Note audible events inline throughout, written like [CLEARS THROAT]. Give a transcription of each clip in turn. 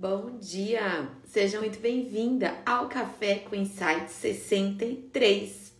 Bom dia! Seja muito bem-vinda ao Café com Insight 63.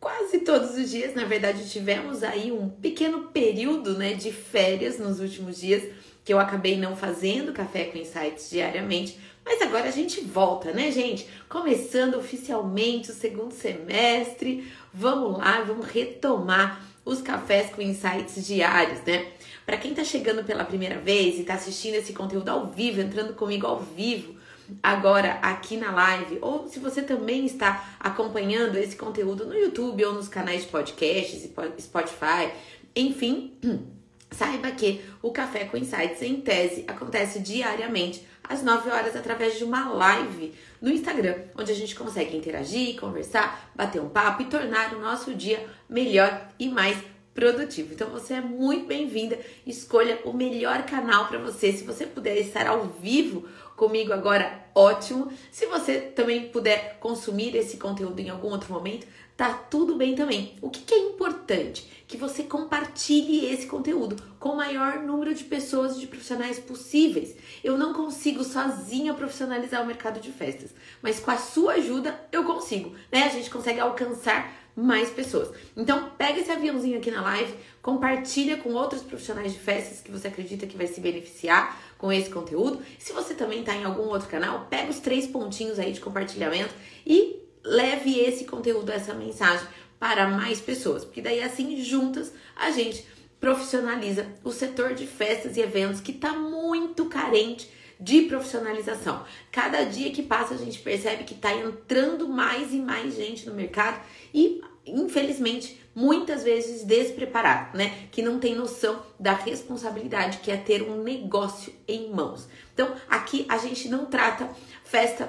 Quase todos os dias, na verdade, tivemos aí um pequeno período né, de férias nos últimos dias, que eu acabei não fazendo Café com Insights diariamente, mas agora a gente volta, né, gente? Começando oficialmente o segundo semestre, vamos lá, vamos retomar os cafés com insights diários, né? Para quem está chegando pela primeira vez e está assistindo esse conteúdo ao vivo, entrando comigo ao vivo, agora aqui na live, ou se você também está acompanhando esse conteúdo no YouTube ou nos canais de podcasts, Spotify, enfim, [CLEARS THROAT] saiba que o Café com Insights em tese acontece diariamente às 9 horas através de uma live no Instagram, onde a gente consegue interagir, conversar, bater um papo e tornar o nosso dia melhor e mais produtivo. Então você é muito bem-vinda. Escolha o melhor canal para você. Se você puder estar ao vivo comigo agora, ótimo. Se você também puder consumir esse conteúdo em algum outro momento, tá tudo bem também. O que, que, é importante? Que você compartilhe esse conteúdo com o maior número de pessoas e de profissionais possíveis. Eu não consigo sozinha profissionalizar o mercado de festas, mas com a sua ajuda eu consigo, né? A gente consegue alcançar mais pessoas. Então, pega esse aviãozinho aqui na live, compartilha com outros profissionais de festas que você acredita que vai se beneficiar com esse conteúdo. Se você também está em algum outro canal, pega os três pontinhos aí de compartilhamento e leve esse conteúdo, essa mensagem para mais pessoas, porque daí assim juntas a gente profissionaliza o setor de festas e eventos que está muito carente de profissionalização. Cada dia que passa a gente percebe que está entrando mais e mais gente no mercado e infelizmente muitas vezes despreparado, né? Que não tem noção da responsabilidade que é ter um negócio em mãos. Então, aqui a gente não trata festa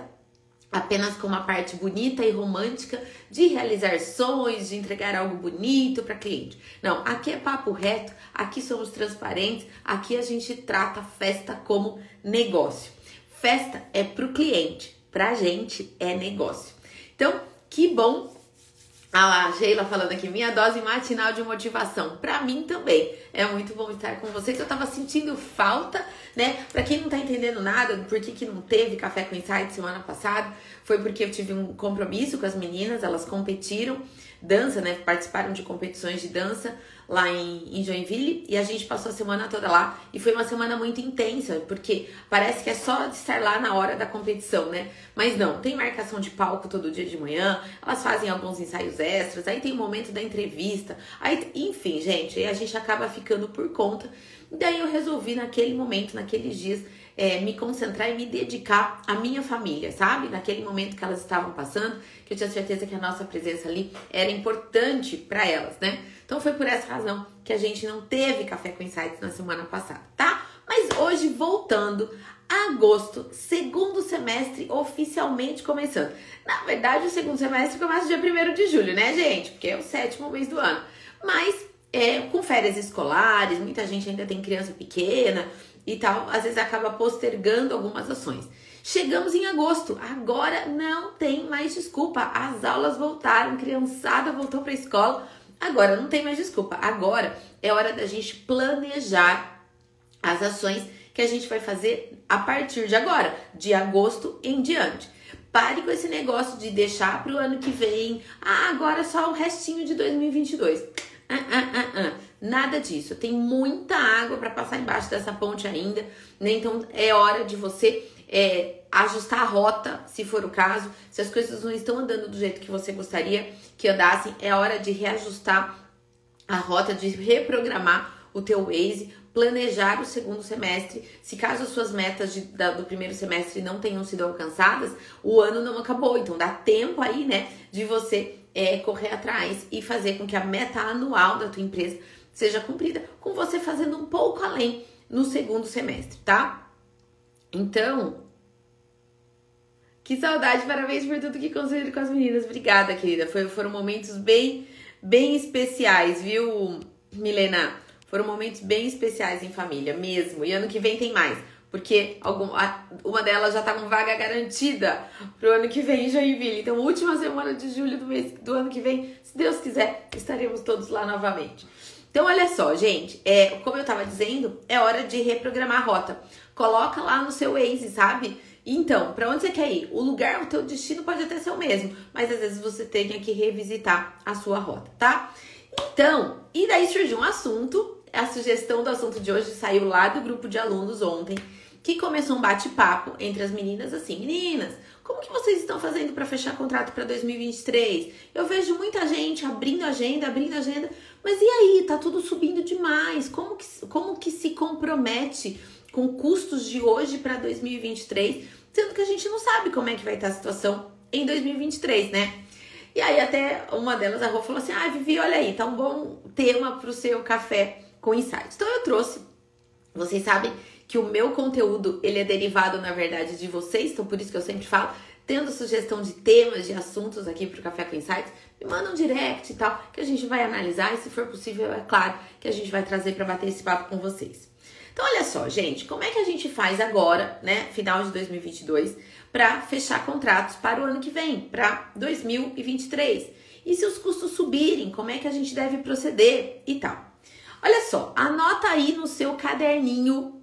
apenas com uma parte bonita e romântica de realizar sonhos, de entregar algo bonito para cliente. Não, aqui é papo reto, aqui somos transparentes, aqui a gente trata festa como negócio. Festa é para o cliente, para a gente é negócio. Então, que bom a Sheila falando aqui, minha dose matinal de motivação. Para mim também. É muito bom estar com vocês. Eu tava sentindo falta, né? Para quem não tá entendendo nada por que, que não teve café com insight semana passada, foi porque eu tive um compromisso com as meninas, elas competiram dança, né? Participaram de competições de dança lá em, em Joinville e a gente passou a semana toda lá e foi uma semana muito intensa, porque parece que é só de estar lá na hora da competição, né? Mas não, tem marcação de palco todo dia de manhã, elas fazem alguns ensaios extras, aí tem o momento da entrevista, aí, enfim, gente, aí a gente acaba ficando por conta. Daí eu resolvi naquele momento, naqueles dias, é, me concentrar e me dedicar à minha família, sabe? Naquele momento que elas estavam passando, que eu tinha certeza que a nossa presença ali era importante para elas, né? Então foi por essa razão que a gente não teve café com insights na semana passada, tá? Mas hoje voltando agosto, segundo semestre oficialmente começando. Na verdade, o segundo semestre começa dia 1 de julho, né, gente? Porque é o sétimo mês do ano. Mas é, com férias escolares, muita gente ainda tem criança pequena, e tal, às vezes acaba postergando algumas ações. Chegamos em agosto, agora não tem mais desculpa. As aulas voltaram, criançada voltou para a escola. Agora não tem mais desculpa. Agora é hora da gente planejar as ações que a gente vai fazer a partir de agora, de agosto em diante. Pare com esse negócio de deixar para o ano que vem. Ah, agora só o restinho de 2022. Ah, ah, ah, ah. Nada disso. Tem muita água para passar embaixo dessa ponte ainda, né? Então é hora de você é, ajustar a rota, se for o caso. Se as coisas não estão andando do jeito que você gostaria que andassem, é hora de reajustar a rota, de reprogramar o teu Waze, planejar o segundo semestre. Se caso as suas metas de, da, do primeiro semestre não tenham sido alcançadas, o ano não acabou. Então dá tempo aí, né, de você é, correr atrás e fazer com que a meta anual da tua empresa seja cumprida, com você fazendo um pouco além no segundo semestre, tá? Então, que saudade, parabéns por tudo que conseguiram com as meninas. Obrigada, querida. Foi, foram momentos bem, bem especiais, viu, Milena? Foram momentos bem especiais em família, mesmo. E ano que vem tem mais porque algum, uma delas já tá com vaga garantida pro ano que vem em Joinville. Então, última semana de julho do, mês, do ano que vem, se Deus quiser, estaremos todos lá novamente. Então, olha só, gente, é, como eu tava dizendo, é hora de reprogramar a rota. Coloca lá no seu Waze, sabe? Então, para onde você quer ir? O lugar, o teu destino pode até ser o mesmo, mas às vezes você tem que revisitar a sua rota, tá? Então, e daí surgiu um assunto, a sugestão do assunto de hoje saiu lá do grupo de alunos ontem, que começou um bate-papo entre as meninas assim, meninas, como que vocês estão fazendo para fechar contrato para 2023? Eu vejo muita gente abrindo agenda, abrindo agenda, mas e aí? Tá tudo subindo demais. Como que, como que se compromete com custos de hoje para 2023, sendo que a gente não sabe como é que vai estar a situação em 2023, né? E aí até uma delas, a Rô, falou assim, ah, Vivi, olha aí, tá um bom tema pro seu café com insights. Então eu trouxe, vocês sabem que o meu conteúdo, ele é derivado, na verdade, de vocês, então por isso que eu sempre falo, tendo sugestão de temas, de assuntos aqui pro Café com Insights, me manda um direct e tal, que a gente vai analisar e se for possível, é claro, que a gente vai trazer para bater esse papo com vocês. Então, olha só, gente, como é que a gente faz agora, né, final de 2022, para fechar contratos para o ano que vem, para 2023? E se os custos subirem, como é que a gente deve proceder e tal? Olha só, anota aí no seu caderninho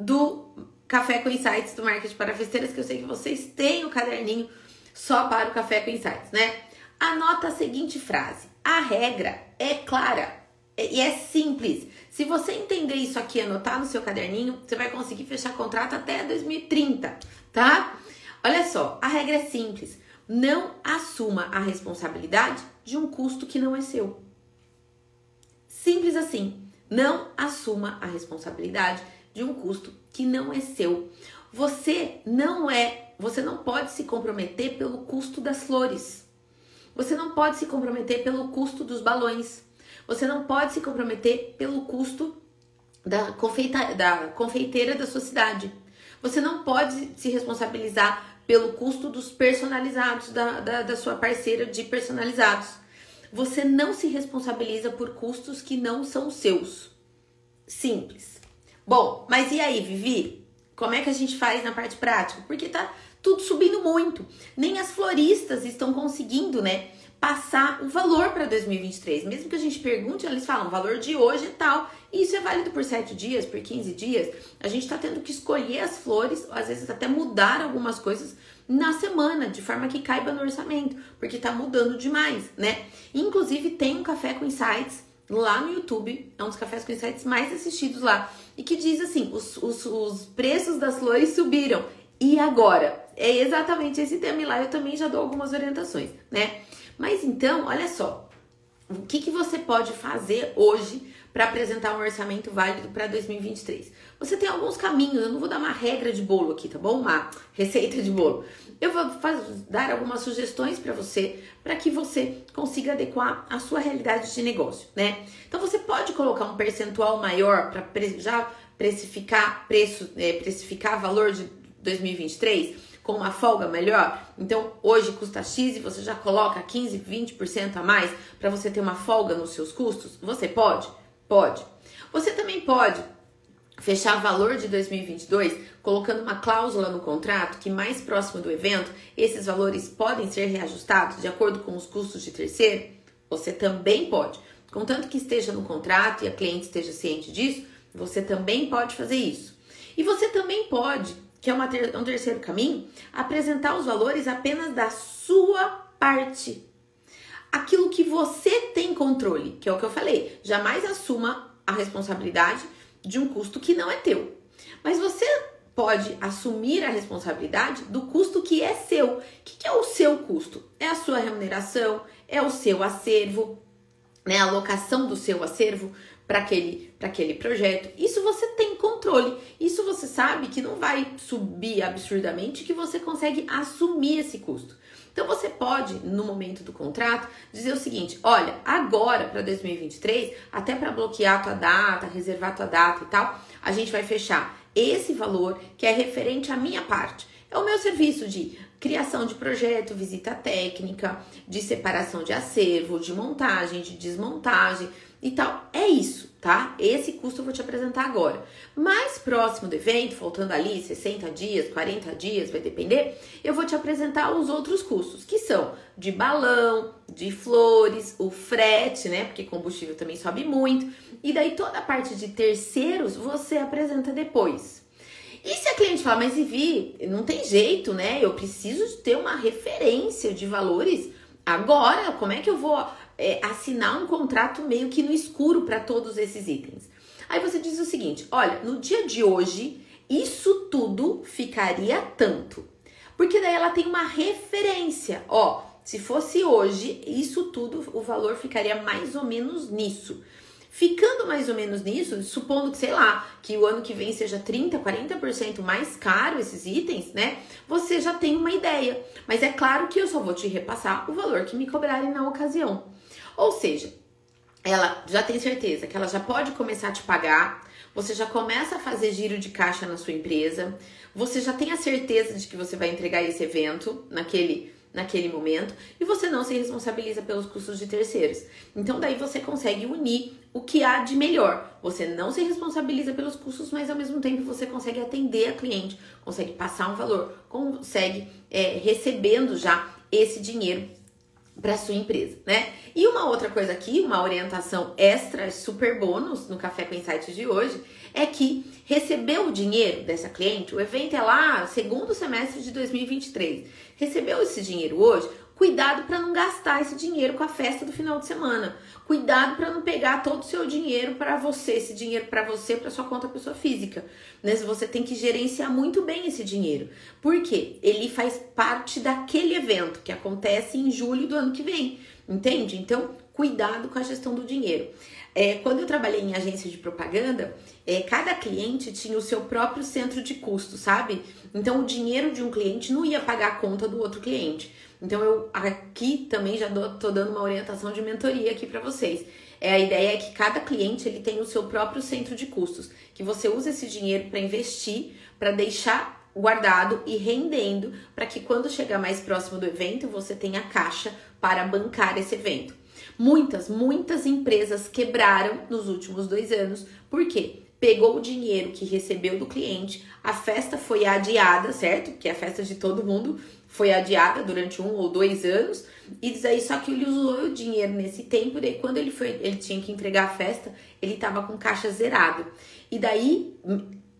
do Café com Insights do Marketing para Festeiras, que eu sei que vocês têm o caderninho só para o Café com Insights, né? Anota a seguinte frase: a regra é clara e é simples. Se você entender isso aqui, anotar no seu caderninho, você vai conseguir fechar contrato até 2030, tá? Olha só, a regra é simples. Não assuma a responsabilidade de um custo que não é seu. Simples assim. Não assuma a responsabilidade de um custo que não é seu. Você não é, você não pode se comprometer pelo custo das flores. Você não pode se comprometer pelo custo dos balões. Você não pode se comprometer pelo custo da, confeita, da confeiteira da sua cidade. Você não pode se responsabilizar pelo custo dos personalizados da, da, da sua parceira de personalizados. Você não se responsabiliza por custos que não são seus. Simples. Bom, mas e aí, Vivi? Como é que a gente faz na parte prática? Porque tá tudo subindo muito. Nem as floristas estão conseguindo, né? passar o valor para 2023. Mesmo que a gente pergunte, eles falam o valor de hoje e tal. E isso é válido por 7 dias, por 15 dias. A gente está tendo que escolher as flores, às vezes até mudar algumas coisas na semana, de forma que caiba no orçamento, porque está mudando demais, né? Inclusive, tem um café com insights lá no YouTube, é um dos cafés com insights mais assistidos lá, e que diz assim: os, os, os preços das flores subiram. E agora? É exatamente esse tema, e lá eu também já dou algumas orientações, né? Mas então, olha só, o que, que você pode fazer hoje para apresentar um orçamento válido para 2023? Você tem alguns caminhos, eu não vou dar uma regra de bolo aqui, tá bom? Uma receita de bolo. Eu vou dar algumas sugestões para você, para que você consiga adequar a sua realidade de negócio, né? Então você pode colocar um percentual maior para já precificar preço, é, precificar valor de 2023 com uma folga melhor. Então, hoje custa X e você já coloca 15, 20% a mais para você ter uma folga nos seus custos? Você pode? Pode. Você também pode fechar valor de 2022 colocando uma cláusula no contrato que mais próximo do evento esses valores podem ser reajustados de acordo com os custos de terceiro? Você também pode. Contanto que esteja no contrato e a cliente esteja ciente disso, você também pode fazer isso. E você também pode que é uma ter, um terceiro caminho, apresentar os valores apenas da sua parte. Aquilo que você tem controle, que é o que eu falei. Jamais assuma a responsabilidade de um custo que não é teu. Mas você pode assumir a responsabilidade do custo que é seu. O que é o seu custo? É a sua remuneração, é o seu acervo, né? A alocação do seu acervo para aquele, aquele projeto. Isso você tem controle. Isso você sabe que não vai subir absurdamente, que você consegue assumir esse custo. Então você pode, no momento do contrato, dizer o seguinte: olha, agora para 2023, até para bloquear a tua data, reservar a tua data e tal, a gente vai fechar esse valor que é referente à minha parte. É o meu serviço de criação de projeto, visita técnica, de separação de acervo, de montagem, de desmontagem e tal. É isso, tá? Esse custo eu vou te apresentar agora. Mais próximo do evento, faltando ali 60 dias, 40 dias, vai depender, eu vou te apresentar os outros custos, que são de balão, de flores, o frete, né? Porque combustível também sobe muito. E daí toda a parte de terceiros você apresenta depois. E se a cliente fala, mas Ivi, não tem jeito, né? Eu preciso ter uma referência de valores agora. Como é que eu vou é, assinar um contrato meio que no escuro para todos esses itens? Aí você diz o seguinte: olha, no dia de hoje, isso tudo ficaria tanto. Porque daí ela tem uma referência. Ó, se fosse hoje, isso tudo, o valor ficaria mais ou menos nisso. Ficando mais ou menos nisso, supondo que, sei lá, que o ano que vem seja 30, 40% mais caro esses itens, né? Você já tem uma ideia. Mas é claro que eu só vou te repassar o valor que me cobrarem na ocasião. Ou seja, ela já tem certeza que ela já pode começar a te pagar, você já começa a fazer giro de caixa na sua empresa, você já tem a certeza de que você vai entregar esse evento naquele naquele momento e você não se responsabiliza pelos custos de terceiros. Então daí você consegue unir o que há de melhor. Você não se responsabiliza pelos custos, mas ao mesmo tempo você consegue atender a cliente, consegue passar um valor, consegue é, recebendo já esse dinheiro para sua empresa, né? E uma outra coisa aqui, uma orientação extra, super bônus no Café com Insights de hoje, é que recebeu o dinheiro dessa cliente, o evento é lá segundo semestre de 2023, recebeu esse dinheiro hoje, cuidado para não gastar esse dinheiro com a festa do final de semana. Cuidado para não pegar todo o seu dinheiro para você, esse dinheiro para você, para sua conta pessoa física. Né? Você tem que gerenciar muito bem esse dinheiro. Por quê? Ele faz parte daquele evento que acontece em julho do ano que vem. Entende? Então, cuidado com a gestão do dinheiro. É, quando eu trabalhei em agência de propaganda, é, cada cliente tinha o seu próprio centro de custo, sabe? Então o dinheiro de um cliente não ia pagar a conta do outro cliente. Então eu aqui também já dou, tô dando uma orientação de mentoria aqui para vocês. É a ideia é que cada cliente ele tem o seu próprio centro de custos, que você usa esse dinheiro para investir, para deixar guardado e rendendo, para que quando chegar mais próximo do evento você tenha caixa para bancar esse evento. Muitas, muitas empresas quebraram nos últimos dois anos. Por quê? Pegou o dinheiro que recebeu do cliente, a festa foi adiada, certo? Que é a festa de todo mundo foi adiada durante um ou dois anos. E diz aí, só que ele usou o dinheiro nesse tempo, daí quando ele foi, ele tinha que entregar a festa, ele tava com caixa zerado. E daí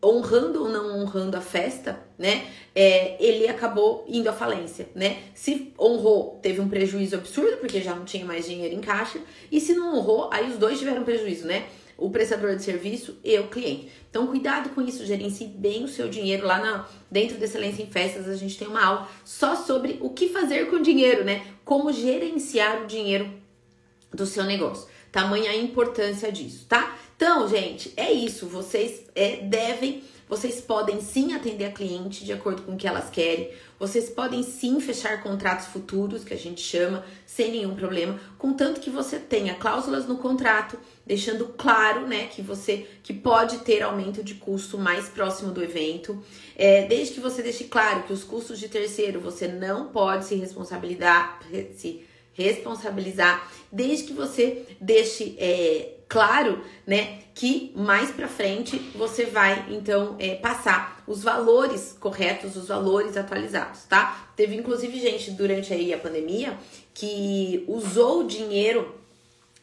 honrando ou não honrando a festa, né? É, ele acabou indo à falência, né? Se honrou, teve um prejuízo absurdo, porque já não tinha mais dinheiro em caixa, e se não honrou, aí os dois tiveram prejuízo, né? O prestador de serviço e o cliente. Então, cuidado com isso, gerencie bem o seu dinheiro. Lá na, dentro da Excelência em Festas, a gente tem uma aula só sobre o que fazer com o dinheiro, né? Como gerenciar o dinheiro do seu negócio. Tamanha a importância disso, tá? Então, gente, é isso. Vocês é, devem, vocês podem sim atender a cliente de acordo com o que elas querem. Vocês podem sim fechar contratos futuros, que a gente chama, sem nenhum problema, contanto que você tenha cláusulas no contrato, deixando claro, né, que você que pode ter aumento de custo mais próximo do evento. É, desde que você deixe claro que os custos de terceiro você não pode se responsabilizar, se responsabilizar, desde que você deixe é, claro, né, que mais para frente você vai então é, passar os valores corretos, os valores atualizados, tá? Teve inclusive gente durante aí a pandemia que usou o dinheiro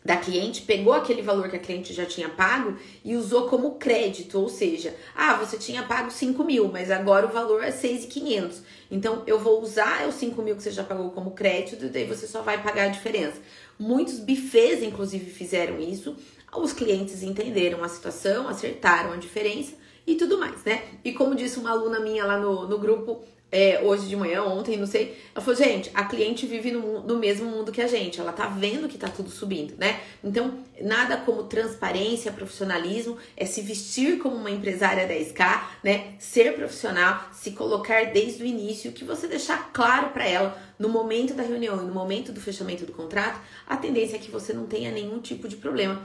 da cliente, pegou aquele valor que a cliente já tinha pago e usou como crédito, ou seja, ah, você tinha pago 5 mil, mas agora o valor é 6,500. Então eu vou usar os 5 mil que você já pagou como crédito e daí você só vai pagar a diferença. Muitos bufês, inclusive, fizeram isso os clientes entenderam a situação, acertaram a diferença e tudo mais, né? E como disse uma aluna minha lá no, no grupo, é, hoje de manhã, ontem, não sei, ela falou, gente, a cliente vive no, no, mesmo mundo que a gente, ela tá vendo que tá tudo subindo, né? Então, nada como transparência, profissionalismo, é se vestir como uma empresária 10K, né? Ser profissional, se colocar desde o início, que você deixar claro para ela no momento da reunião e no momento do fechamento do contrato, a tendência é que você não tenha nenhum tipo de problema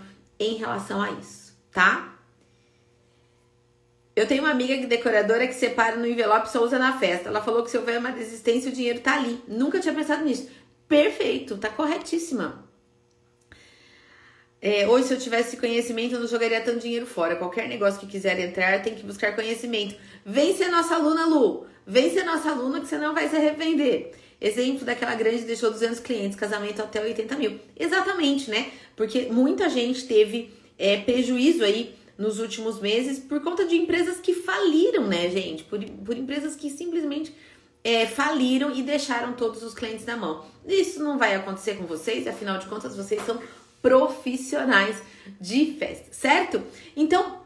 em relação a isso, tá? Eu tenho uma amiga que decoradora que separa no envelope e só usa na festa. Ela falou que se houver uma desistência, o dinheiro tá ali. Nunca tinha pensado nisso. Perfeito, tá corretíssima. É, hoje, se eu tivesse conhecimento, eu não jogaria tanto dinheiro fora. Qualquer negócio que quiser entrar, tem que buscar conhecimento. Vem ser nossa aluna, Lu. Vem ser nossa aluna que você não vai se arrepender. Exemplo daquela grande deixou 200 clientes, casamento até 80 mil. Exatamente, né? Porque muita gente teve é, prejuízo aí nos últimos meses por conta de empresas que faliram, né, gente? Por, por empresas que simplesmente é, faliram e deixaram todos os clientes na mão. Isso não vai acontecer com vocês, afinal de contas, vocês são profissionais de festa, certo? Então,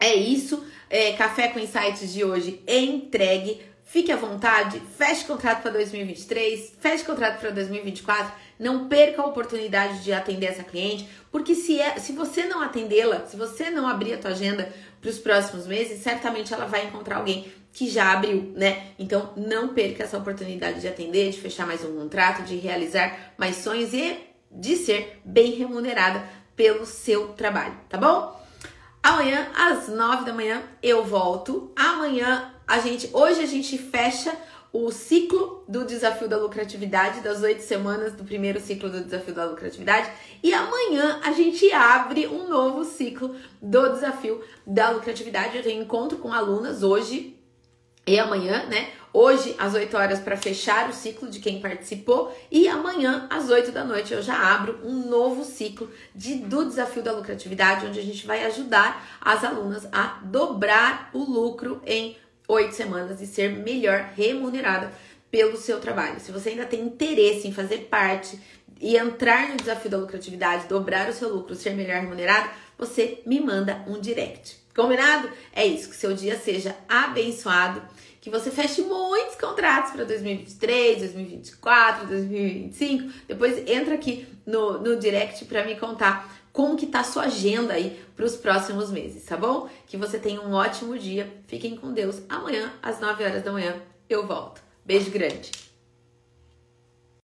é isso. É, Café com Insights de hoje entregue. Fique à vontade, feche contrato para 2023, feche contrato para 2024. Não perca a oportunidade de atender essa cliente, porque se, é, se você não atendê-la, se você não abrir a tua agenda para os próximos meses, certamente ela vai encontrar alguém que já abriu, né? Então não perca essa oportunidade de atender, de fechar mais um contrato, de realizar mais sonhos e de ser bem remunerada pelo seu trabalho, tá bom? Amanhã, às nove da manhã, eu volto. Amanhã, a gente. Hoje a gente fecha o ciclo do desafio da lucratividade, das oito semanas do primeiro ciclo do desafio da lucratividade. E amanhã a gente abre um novo ciclo do desafio da lucratividade. Eu tenho encontro com alunas hoje e amanhã, né? Hoje, às 8 horas, para fechar o ciclo de quem participou, e amanhã, às 8 da noite, eu já abro um novo ciclo de, do desafio da lucratividade, onde a gente vai ajudar as alunas a dobrar o lucro em oito semanas e ser melhor remunerada pelo seu trabalho. Se você ainda tem interesse em fazer parte e entrar no desafio da lucratividade, dobrar o seu lucro, ser melhor remunerado, você me manda um direct. Combinado? É isso, que seu dia seja abençoado, que você feche muitos contratos para 2023, 2024, 2025. Depois entra aqui no, no direct para me contar como que tá a sua agenda aí para os próximos meses, tá bom? Que você tenha um ótimo dia. Fiquem com Deus. Amanhã, às 9 horas da manhã, eu volto. Beijo grande.